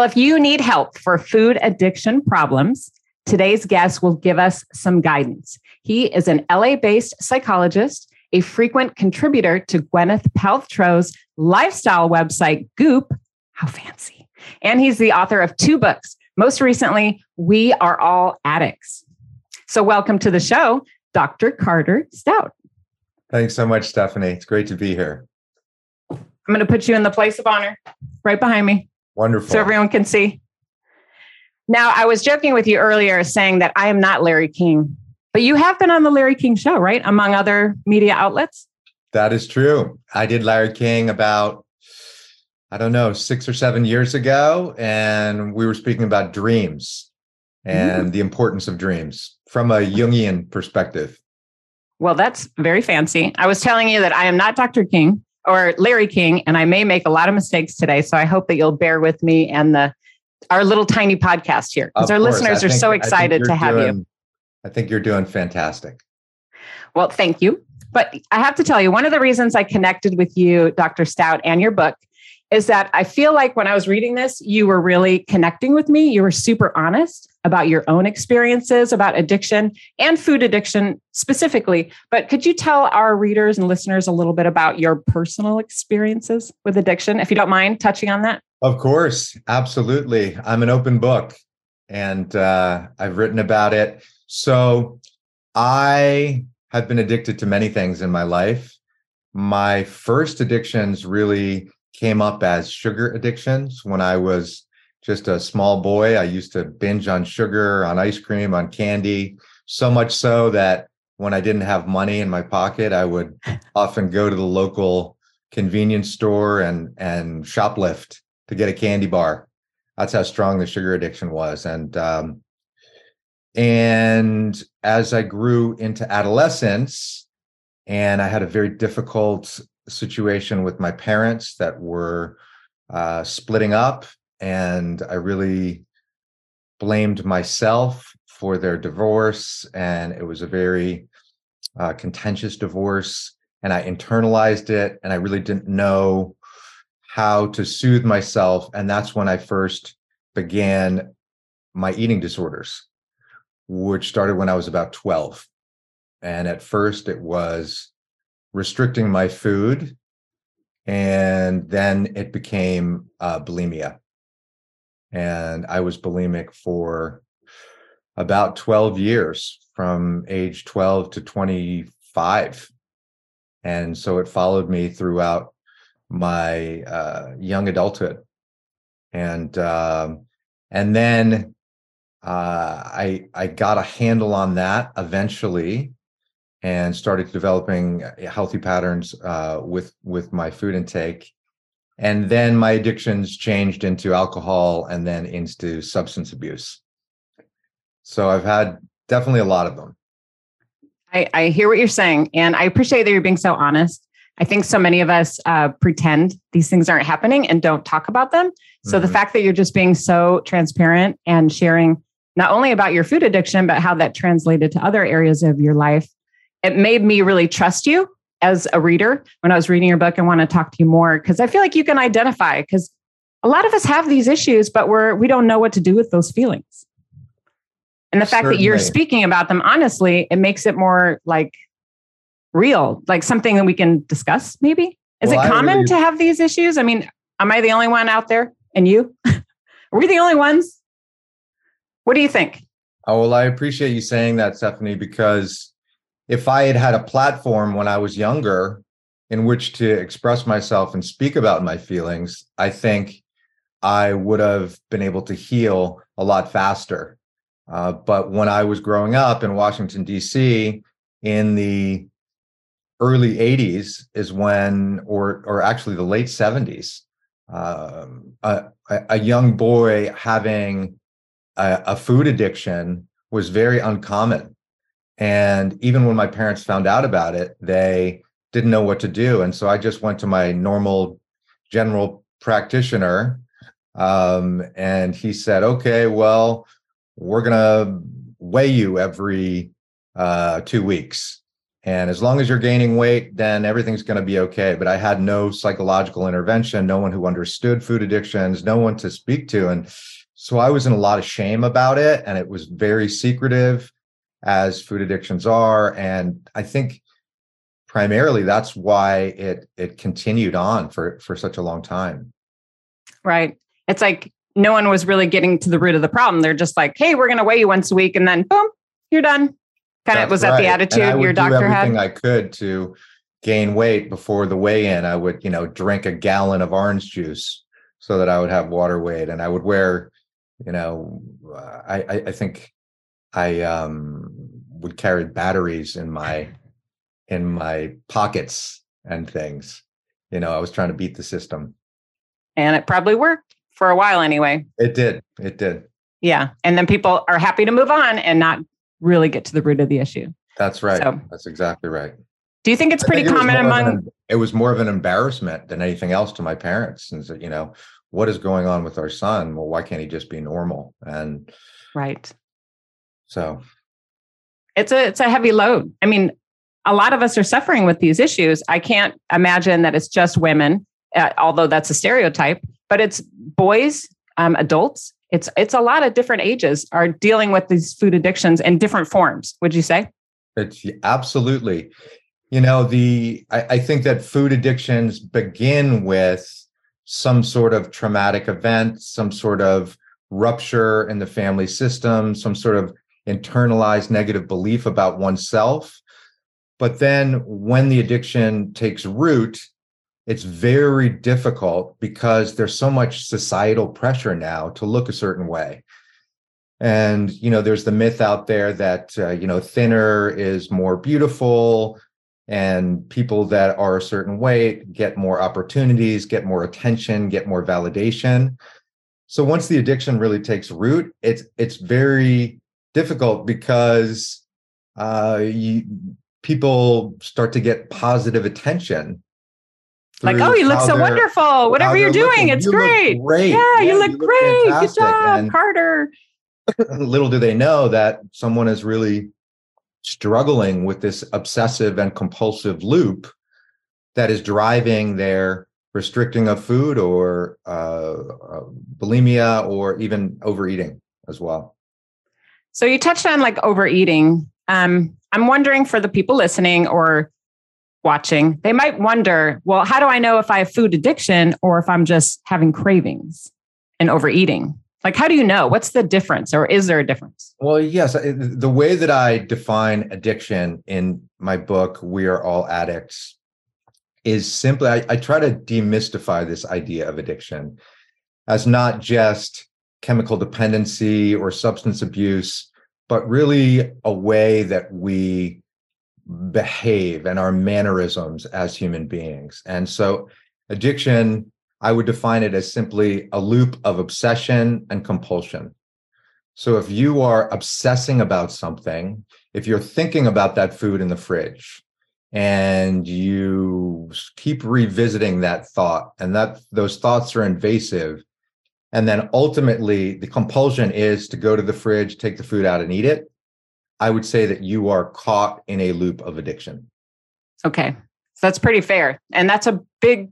Well, if you need help for food addiction problems, today's guest will give us some guidance. He is an LA based psychologist, a frequent contributor to Gwyneth Paltrow's lifestyle website, Goop. How fancy. And he's the author of two books. Most recently, We Are All Addicts. So, welcome to the show, Dr. Carder Stout. Thanks so much, Stephanie. It's great to be here. I'm going to put you in the place of honor right behind me. Wonderful. So everyone can see. Now, I was joking with you earlier saying that I am not Larry King, but you have been on the Larry King show, right? Among other media outlets. That is true. I did Larry King about, I don't know, six or seven years ago. And we were speaking about dreams and mm. the importance of dreams from a Jungian perspective. Well, that's very fancy. I was telling you that I am not Dr. King or Larry King, and I may make a lot of mistakes today. So I hope that you'll bear with me and the our little tiny podcast here because our course. listeners I are think, so excited to have doing, you. I think you're doing fantastic. Well, thank you. But I have to tell you, one of the reasons I connected with you, Dr. Stout, and your book is that I feel like when I was reading this, you were really connecting with me. You were super honest about your own experiences about addiction and food addiction specifically. But could you tell our readers and listeners a little bit about your personal experiences with addiction, if you don't mind touching on that? Of course, absolutely. I'm an open book and uh, I've written about it. So I have been addicted to many things in my life. My first addictions really came up as sugar addictions when I was just a small boy. I used to binge on sugar, on ice cream, on candy, so much so that when I didn't have money in my pocket, I would often go to the local convenience store and and shoplift to get a candy bar. That's how strong the sugar addiction was. And um, and as I grew into adolescence, and I had a very difficult situation with my parents that were uh, splitting up and I really blamed myself for their divorce, and it was a very uh, contentious divorce. And I internalized it, and I really didn't know how to soothe myself. And that's when I first began my eating disorders, which started when I was about 12. And at first, it was restricting my food. And then it became uh, bulimia and I was bulimic for about 12 years from age 12 to 25 and so it followed me throughout my uh, young adulthood. And um, and then uh, I I got a handle on that eventually and started developing healthy patterns uh, with with my food intake and then my addictions changed into alcohol and then into substance abuse. So i've had definitely a lot of them. I, I hear what you're saying and i appreciate that you're being so honest. I think so many of us uh, pretend these things aren't happening and don't talk about them. So mm-hmm. the fact that you're just being so transparent and sharing not only about your food addiction but how that translated to other areas of your life it made me really trust you as a reader when I was reading your book and want to talk to you more because I feel like you can identify because a lot of us have these issues, but we're we don't know what to do with those feelings. And the fact Certainly. that you're speaking about them honestly, it makes it more like real, like something that we can discuss. Maybe is well, it common really... to have these issues? I mean, am I the only one out there? And you? Are we the only ones? What do you think? Oh well, I appreciate you saying that, Stephanie, because if I had had a platform when I was younger in which to express myself and speak about my feelings, I think I would have been able to heal a lot faster. Uh, but when I was growing up in Washington, D.C., in the early 80s is when, or, or actually the late 70s, um, a, a young boy having a, a food addiction was very uncommon. And even when my parents found out about it, they didn't know what to do. And so I just went to my normal general practitioner. Um, and he said, okay, well, we're going to weigh you every uh, two weeks. And as long as you're gaining weight, then everything's going to be okay. But I had no psychological intervention, no one who understood food addictions, no one to speak to. And so I was in a lot of shame about it. And it was very secretive, as food addictions are. And I think primarily that's why it it continued on for for such a long time. Right. It's like no one was really getting to the root of the problem. They're just like, hey, we're going to weigh you once a week, and then boom, you're done. Kind of was right. that the attitude your doctor had? I could to gain weight before the weigh-in. I would, you know, drink a gallon of orange juice so that I would have water weight, and I would wear, you know, uh, I I, I think I um would carry batteries in my in my pockets and things. You know, I was trying to beat the system. And it probably worked for a while anyway. It did. It did. Yeah. And then people are happy to move on and not really get to the root of the issue. That's right. So, That's exactly right. Do you think it's pretty common it among? An, it was more of an embarrassment than anything else to my parents, and so, you know, what is going on with our son? Well, why can't he just be normal? And right. So it's a it's a heavy load. I mean, a lot of us are suffering with these issues. I can't imagine that it's just women, uh, although that's a stereotype, but it's boys, um, adults. It's it's a lot of different ages are dealing with these food addictions in different forms. Would you say? It's absolutely. You know, the I, I think that food addictions begin with some sort of traumatic event, some sort of rupture in the family system, some sort of internalized negative belief about oneself. But then when the addiction takes root, it's very difficult because there's so much societal pressure now to look a certain way. And, you know, there's the myth out there that, uh, you know, thinner is more beautiful and people that are a certain weight get more opportunities, get more attention, get more validation. So once the addiction really takes root, it's it's very difficult because uh, you, people start to get positive attention. Like, oh, you look so wonderful. Whatever you're doing, looking. it's you great. great. Yeah, yeah, you look you great. Look Good job, and Carder. little do they know that someone is really struggling with this obsessive and compulsive loop that is driving their restricting of food or uh, uh, bulimia or even overeating as well. So you touched on like overeating. Um, I'm wondering for the people listening or watching, they might wonder, well, how do I know if I have food addiction or if I'm just having cravings and overeating? Like, how do you know? What's the difference, or is there a difference? Well, yes. The way that I define addiction in my book, We Are All Addicts, is simply I, I try to demystify this idea of addiction as not just chemical dependency or substance abuse, but really a way that we behave and our mannerisms as human beings. And so, addiction, I would define it as simply a loop of obsession and compulsion. So, if you are obsessing about something, if you're thinking about that food in the fridge, and you keep revisiting that thought and that those thoughts are invasive and then ultimately the compulsion is to go to the fridge take the food out and eat it. I would say that you are caught in a loop of addiction. Okay. So that's pretty fair. And that's a big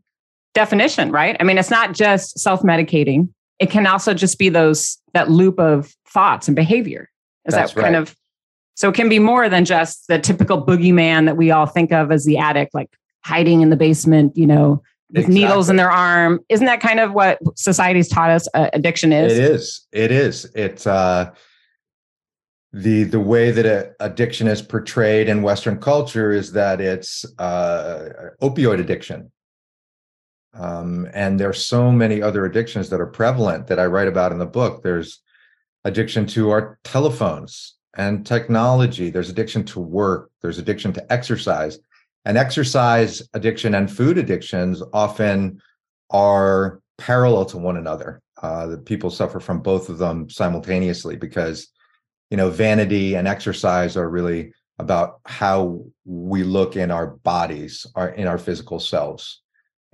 definition right? I mean it's not just self-medicating. It can also just be those that loop of thoughts and behavior. Is that's that kind right. of so it can be more than just the typical boogeyman that we all think of as the addict, like hiding in the basement, you know, with exactly. needles in their arm. Isn't that kind of what society's taught us uh, addiction is? It is. It is. It's uh, the the way that a, addiction is portrayed in Western culture is that it's uh, opioid addiction. Um, and there's so many other addictions that are prevalent that I write about in the book. There's addiction to our telephones and technology. There's addiction to work. There's addiction to exercise. And exercise addiction and food addictions often are parallel to one another. Uh, the people suffer from both of them simultaneously because, you know, vanity and exercise are really about how we look in our bodies, our in our physical selves.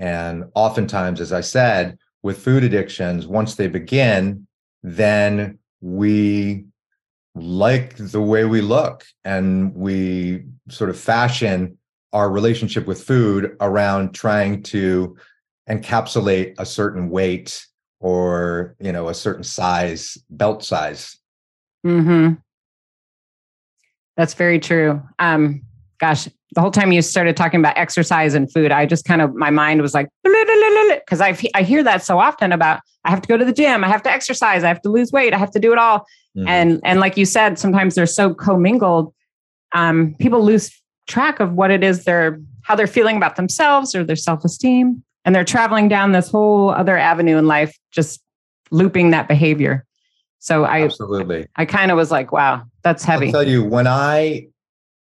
And oftentimes, as I said, with food addictions, once they begin, then we like the way we look and we sort of fashion our relationship with food around trying to encapsulate a certain weight or you know a certain size belt size. Hmm that's very true. Um gosh the whole time you started talking about exercise and food i just kind of my mind was like because i i hear that so often about i have to go to the gym i have to exercise i have to lose weight i have to do it all mm-hmm. and and like you said sometimes they're so commingled um people lose track of what it is they're how they're feeling about themselves or their self-esteem. And they're traveling down this whole other avenue in life just looping that behavior. So i absolutely. I kind of was like wow that's heavy. i'll tell you when i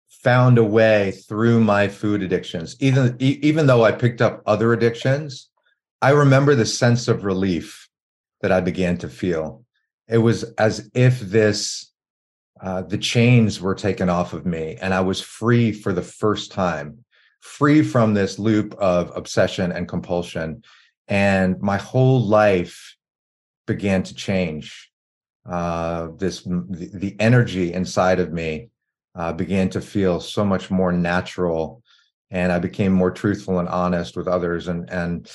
found a way through my food addictions even even though i picked up other addictions i remember the sense of relief that i began to feel. It was as if this uh, the chains were taken off of me and I was free for the first time, free from this loop of obsession and compulsion. And my whole life began to change. Uh, this the, the, energy inside of me uh, began to feel so much more natural, and I became more truthful and honest with others. And and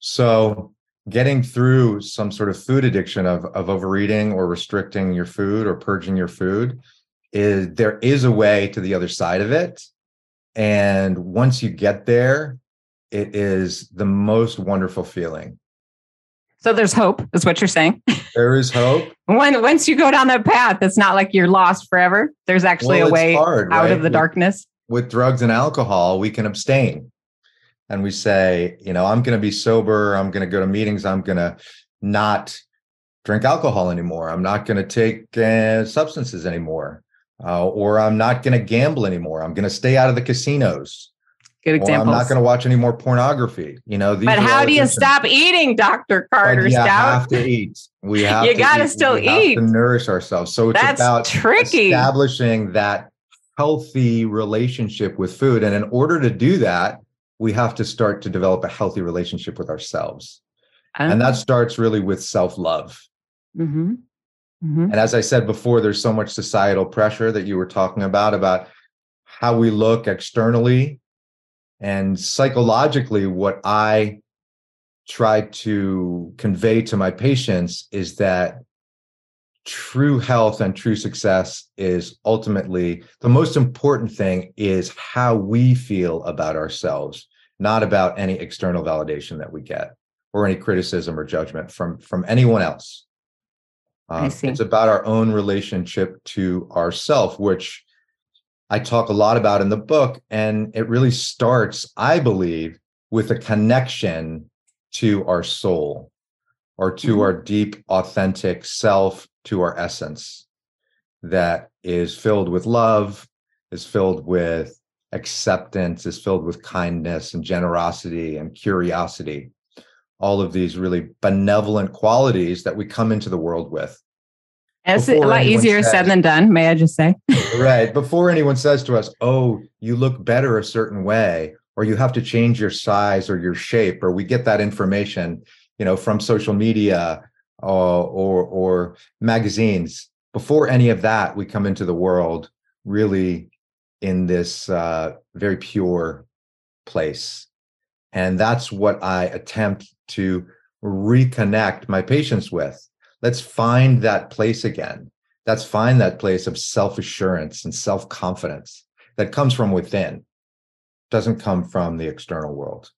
so getting through some sort of food addiction of, of overeating or restricting your food or purging your food is there is a way to the other side of it. And once you get there it is the most wonderful feeling. So there's hope is what you're saying? There is hope. When once you go down that path it's not like you're lost forever. There's actually well, a way hard, out right? of the with, darkness. with drugs and alcohol we can abstain and we say, you know, I'm going to be sober, I'm going to go to meetings, I'm going to not drink alcohol anymore, I'm not going to take uh, substances anymore, uh, or I'm not going to gamble anymore, I'm going to stay out of the casinos. Good example. I'm not going to watch any more pornography. You know, but how do you stop eating, Doctor Carder? You have to eat. We have. you got to still we eat. to nourish ourselves. So it's That's about tricky. establishing that healthy relationship with food, and in order to do that, we have to start to develop a healthy relationship with ourselves. And that starts really with self love. Mm-hmm. Mm-hmm. And as I said before, there's so much societal pressure that you were talking about, about how we look externally and psychologically. What I try to convey to my patients is that true health and true success is ultimately the most important thing is how we feel about ourselves not about any external validation that we get or any criticism or judgment from from anyone else. Um, it's about our own relationship to ourself, which I talk a lot about in the book, and it really starts, I believe, with a connection to our soul or to mm-hmm. our deep, authentic self, to our essence that is filled with love, is filled with acceptance is filled with kindness and generosity and curiosity. All of these really benevolent qualities that we come into the world with. It's a lot easier says, said than done may i just say? Right. Before anyone says to us oh you look better a certain way or you have to change your size or your shape or we get that information you know from social media uh, or or magazines before any of that we come into the world really in this uh, very pure place. And that's what I attempt to reconnect my patients with. Let's find that place again. Let's find that place of self assurance and self confidence that comes from within, doesn't come from the external world.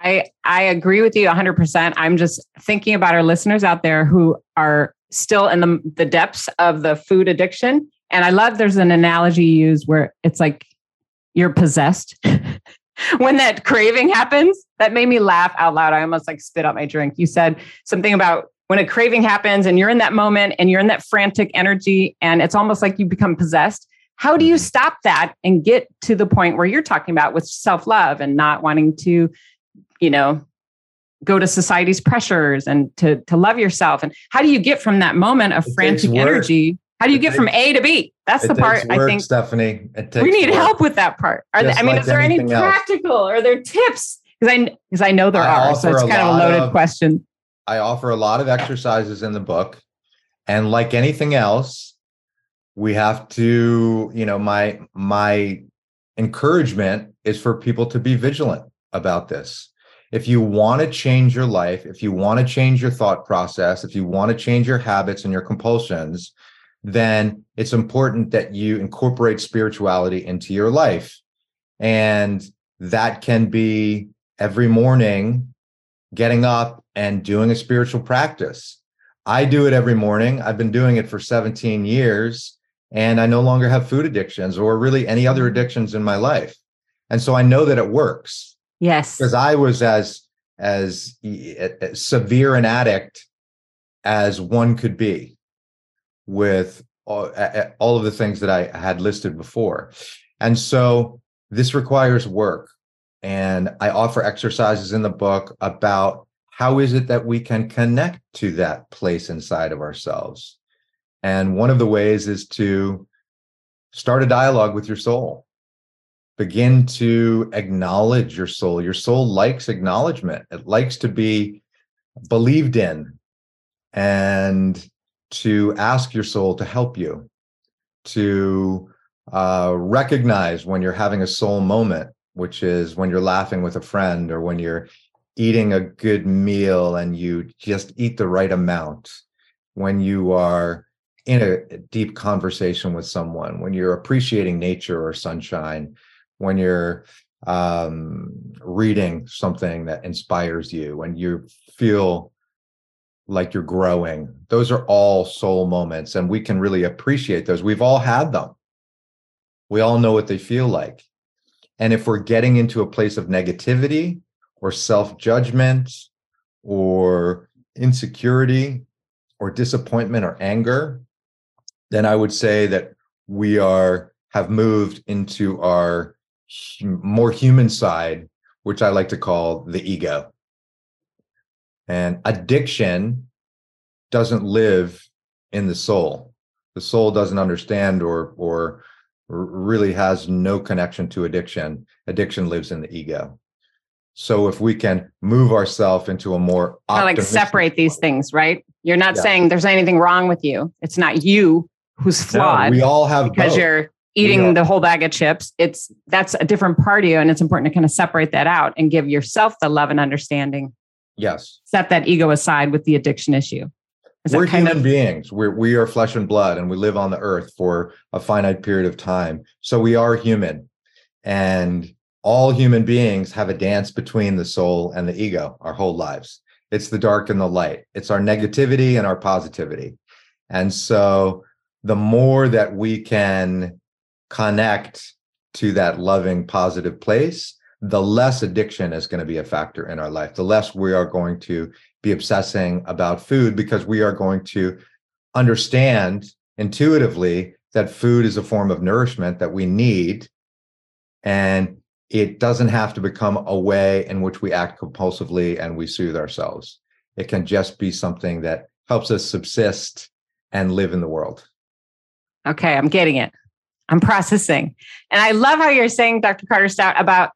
I, I agree with you 100%. I'm just thinking about our listeners out there who are still in the, the depths of the food addiction and I love there's an analogy you used where it's like you're possessed. when that craving happens, that made me laugh out loud. I almost like spit out my drink. You said something about when a craving happens and you're in that moment and you're in that frantic energy and it's almost like you become possessed. How do you mm-hmm. stop that and get to the point where you're talking about with self love and not wanting to, you know, go to society's pressures and to to love yourself and how do you get from that moment of It frantic energy how do you It get from a to b that's the part takes i think Stephanie. It takes we need work. help with that part are there, i mean like is there any else. practical are there tips because i because i know there I are so it's kind of a loaded of- question I offer a lot of exercises in the book. And like anything else, we have to, you know, my my encouragement is for people to be vigilant about this. If you want to change your life, if you want to change your thought process, if you want to change your habits and your compulsions, then it's important that you incorporate spirituality into your life. And that can be every morning getting up and doing a spiritual practice. I do it every morning. I've been doing it for 17 years and I no longer have food addictions or really any other addictions in my life. And so I know that it works yes because I was as as severe an addict as one could be with all, all of the things that I had listed before. And so this requires work. And I offer exercises in the book about how is it that we can connect to that place inside of ourselves. And one of the ways is to start a dialogue with your soul. Begin to acknowledge your soul. Your soul likes acknowledgement, it likes to be believed in and to ask your soul to help you, to uh, recognize when you're having a soul moment, which is when you're laughing with a friend or when you're eating a good meal and you just eat the right amount, when you are in a deep conversation with someone, when you're appreciating nature or sunshine, when you're um, reading something that inspires you, when you feel like you're growing. Those are all soul moments, and we can really appreciate those. We've all had them. We all know what they feel like. And if we're getting into a place of negativity or self judgment or insecurity or disappointment or anger, then I would say that we are have moved into our more human side, which I like to call the ego. And addiction doesn't live in the soul. The soul doesn't understand or or really has no connection to addiction. Addiction lives in the ego. So if we can move ourselves into a more like separate these things right you're not Yeah. saying there's anything wrong with you it's not you who's No, flawed we all have because both. you're eating all- the whole bag of chips it's that's a different part of you and it's important to kind of separate that out and give yourself the love and understanding yes. set that ego aside with the addiction issue is we're human of beings. We're we are flesh and blood, and we live on the earth for a finite period of time. So we are human, and all human beings have a dance between the soul and the ego our whole lives. It's the dark and the light. It's our negativity and our positivity. And so the more that we can connect to that loving, positive place, the less addiction is going to be a factor in our life. The less we are going to be obsessing about food because we are going to understand intuitively that food is a form of nourishment that we need. And it doesn't have to become a way in which we act compulsively and we soothe ourselves. It can just be something that helps us subsist and live in the world. okay i'm getting it i'm processing and i love how you're saying dr carder stout about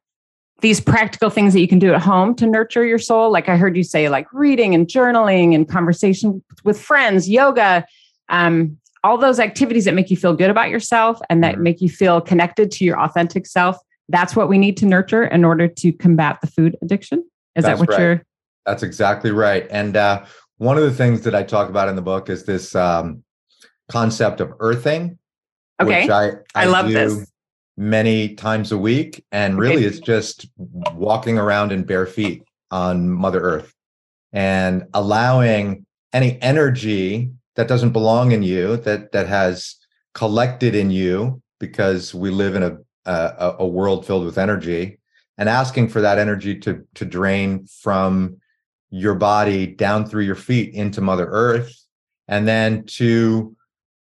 these practical things that you can do at home to nurture your soul like i heard you say like reading and journaling and conversation with friends yoga um, all those activities that make you feel good about yourself and that Mhm. make you feel connected to your authentic self that's what we need to nurture in order to combat the food addiction is That's that what right. you're That's exactly right. And uh, one of the things that I talk about in the book is this um, concept of earthing, okay which I, I love do this. many times a week. And really, it's just walking around in bare feet on Mother Earth and allowing any energy that doesn't belong in you, that that has collected in you, because we live in a a, a world filled with energy, and asking for that energy to to drain from your body down through your feet into Mother Earth, and then to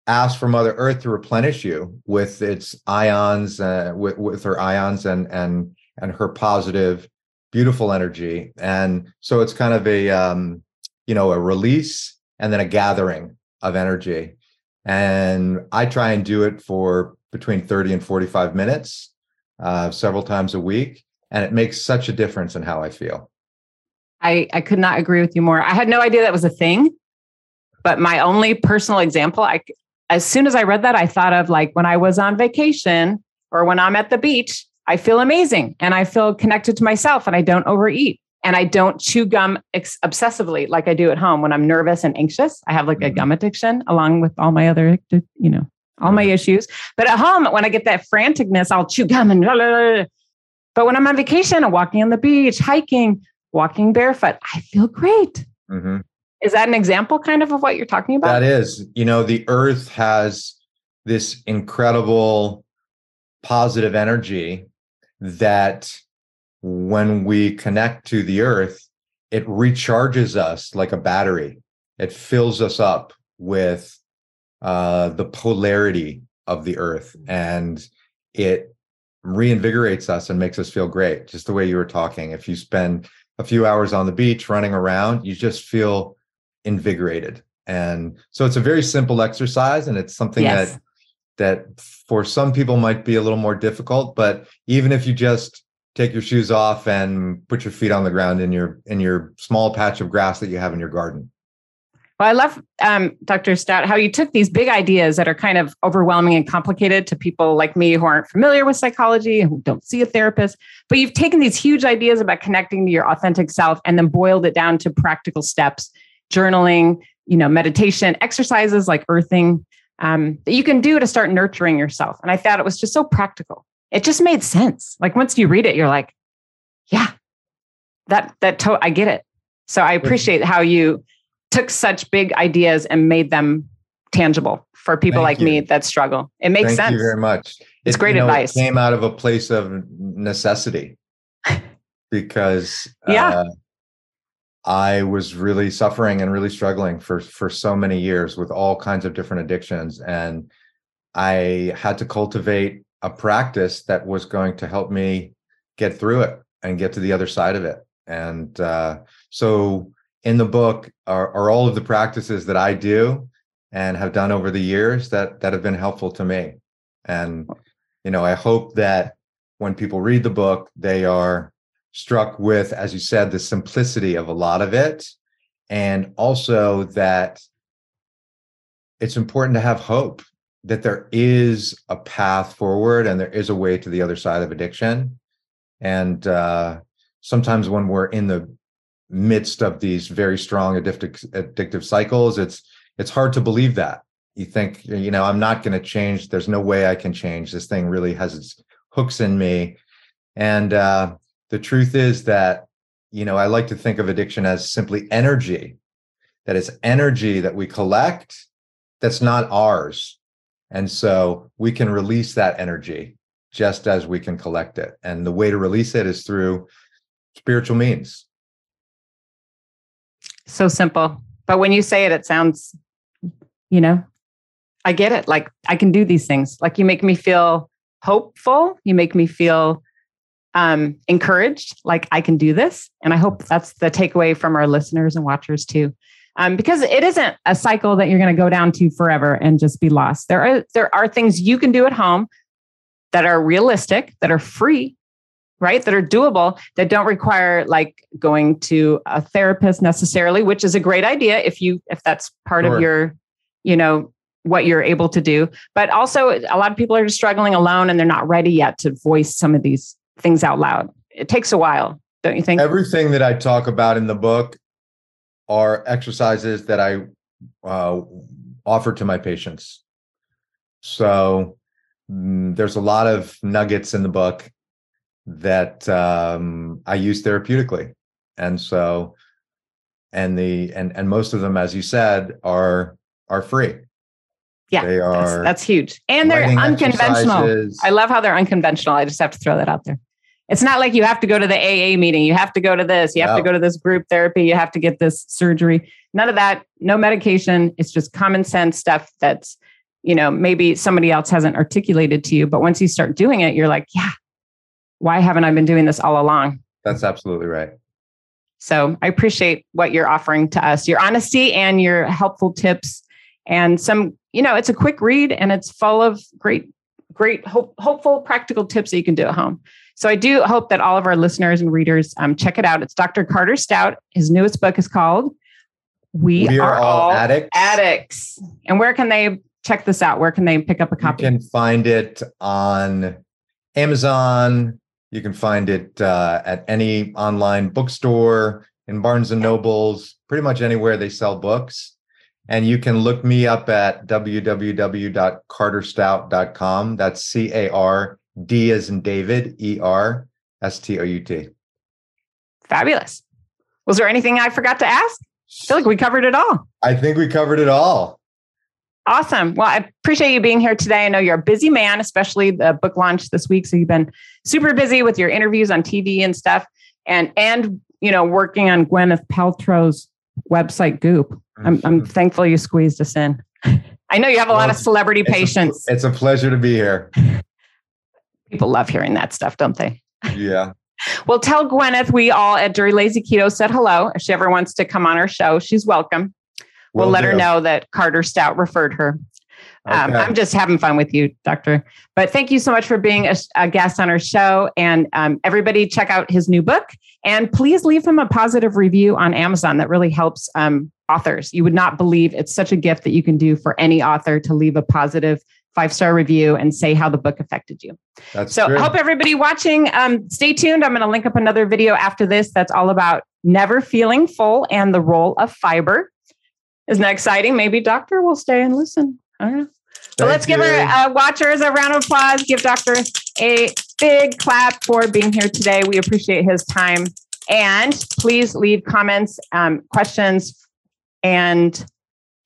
ask for Mother Earth to replenish you with its ions, uh, with with her ions and and and her positive beautiful energy. And so it's kind of a, um, you know, a release and then a gathering of energy. And I try and do it for between 30 and 45 minutes, uh, several times a week. And it makes such a difference in how I feel. I, I could not agree with you more. I had no idea that was a thing, but my only personal example, I as soon as I read that, I thought of like when I was on vacation or when I'm at the beach, I feel amazing and I feel connected to myself and I don't overeat and I don't chew gum ex- obsessively like I do at home when I'm nervous and anxious. I have like mm-hmm. a gum addiction along with all my other, you know, all my issues. But at home, when I get that franticness, I'll chew gum and blah, blah, blah. But when I'm on vacation, I'm walking on the beach, hiking, walking barefoot, I feel great. Mm-hmm. Is that an example kind of of what you're talking about? That is. You know, the earth has this incredible positive energy that when we connect to the earth, it recharges us like a battery. It fills us up with uh, the polarity of the earth and it reinvigorates us and makes us feel great, just the way you were talking. If you spend a few hours on the beach running around, you just feel invigorated. And so it's a very simple exercise and it's something yes. that that for some people might be a little more difficult, but even if you just take your shoes off and put your feet on the ground in your in your small patch of grass that you have in your garden. Well, I love um, Dr. Stout how you took these big ideas that are kind of overwhelming and complicated to people like me who aren't familiar with psychology, who don't see a therapist, but you've taken these huge ideas about connecting to your authentic self and then boiled it down to practical steps, journaling, you know, meditation, exercises like earthing um, that you can do to start nurturing yourself. And I thought it was just so practical it just made sense. Like once you read it, you're like, yeah, that that to- I get it. So I appreciate how you took such big ideas and made them tangible for people Thank like you. me that struggle. It makes Thank sense. Thank you very much. It's it, great you know, advice. It came out of a place of necessity because yeah. Uh, I was really suffering and really struggling for for so many years with all kinds of different addictions and I had to cultivate a practice that was going to help me get through it and get to the other side of it. And uh, so in the book are, are all of the practices that I do and have done over the years that that have been helpful to me. And you know, I hope that when people read the book, they are struck with, as you said, the simplicity of a lot of it, and also that it's important to have hope that there is a path forward and there is a way to the other side of addiction. And uh, sometimes when we're in the midst of these very strong addictive addictive cycles, it's it's hard to believe that. You think, you know, I'm not going to change. There's no way I can change. This thing really has its hooks in me. And uh, the truth is that, you know, I like to think of addiction as simply energy. That is energy that we collect that's not ours and so we can release that energy just as we can collect it. And the way to release it is through spiritual means. So simple. But when you say it, it sounds, you know, I get it. Like I can do these things. Like you make me feel hopeful. You make me feel um, encouraged. Like I can do this. And I hope that's the takeaway from our listeners and watchers too um, because it isn't a cycle that you're going to go down to forever and just be lost. There are there are things you can do at home that are realistic, that are free, right? That are doable, that don't require like going to a therapist necessarily, which is a great idea if you if that's part sure. of your, you know, what you're able to do. But also a lot of people are just struggling alone and they're not ready yet to voice some of these things out loud. It takes a while, don't you think? Everything that I talk about in the book are exercises that I uh, offer to my patients. So mm, there's a lot of nuggets in the book that um, I use therapeutically, and so and the and and most of them, as you said, are are free. Yeah, they are. That's, that's huge, and they're unconventional. I love how they're unconventional. I just have to throw that out there. It's not like you have to go to the AA meeting. You have to go to this. You have to go to this group therapy. You have to get this surgery. None of that. No medication. It's just common sense stuff that's, you know, maybe somebody else hasn't articulated to you. But once you start doing it, you're like, yeah, why haven't I been doing this all along? That's absolutely right. So I appreciate what you're offering to us, your honesty and your helpful tips and some, you know, it's a quick read and it's full of great, great, hope, hopeful, practical tips that you can do at home. So I do hope that all of our listeners and readers um, check it out. It's Dr. Carder Stout. His newest book is called We, We Are, Are All Addicts. Addicts. And where can they check this out? Where can they pick up a copy? You can find it on Amazon. You can find it uh, at any online bookstore, in Barnes and Nobles, pretty much anywhere they sell books. And you can look me up at www.carderstout.com. That's C A R D as in David, E R S T O U T. Fabulous. Was there anything I forgot to ask? I feel like we covered it all. I think we covered it all. Awesome. Well, I appreciate you being here today. I know you're a busy man, especially the book launch this week. So you've been super busy with your interviews on TV and stuff, and and you know working on Gwyneth Paltrow's website Goop. I'm I'm mm-hmm. thankful you squeezed us in. I know you have a lot of celebrity It's a- It's a pleasure to be here. People love hearing that stuff, don't they? Yeah. Well, tell Gwyneth we all at Dirty Lazy Keto said hello. If she ever wants to come on our show, she's welcome. We'll Will let her know that Carder Stout referred her. Um, Okay. I'm just having fun with you, Doctor. But thank you so much for being a, a guest on our show. And um, everybody, check out his new book. And please leave him a positive review on Amazon. That really helps um, authors. You would not believe it's such a gift that you can do for any author to leave a positive five star review and say how the book affected you. That's So, true. I hope everybody watching, um, stay tuned. I'm going to link up another video after this that's all about never feeling full and the role of fiber. Isn't that exciting? Maybe Doctor will stay and listen. I don't know. But Thank let's give you. our uh, watchers a round of applause. Give Doctor a big clap for being here today. We appreciate his time. And please leave comments, um, questions, and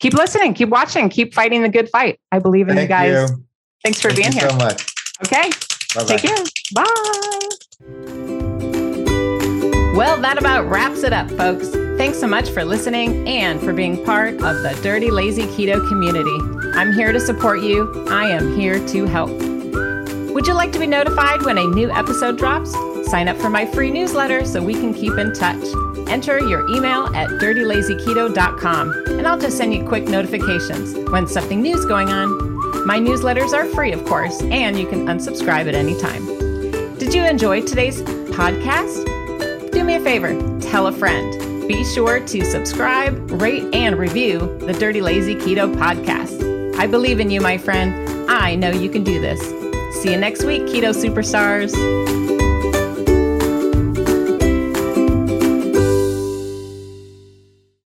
keep listening, keep watching, keep fighting the good fight. I believe in Thank you guys. you. Thanks for Thank being you here. so much. Okay. Bye-bye. Take care. Bye. Well, that about wraps it up, folks. Thanks so much for listening and for being part of the Dirty Lazy Keto community. I'm here to support you. I am here to help. Would you like to be notified when a new episode drops? Sign up for my free newsletter so we can keep in touch. Enter your email at dirtylazyketo.com and I'll just send you quick notifications when something new is going on. My newsletters are free, of course, and you can unsubscribe at any time. Did you enjoy today's podcast? Do me a favor, tell a friend. Be sure to subscribe, rate, and review the Dirty Lazy Keto podcast. I believe in you, my friend. I know you can do this. See you next week, Keto Superstars.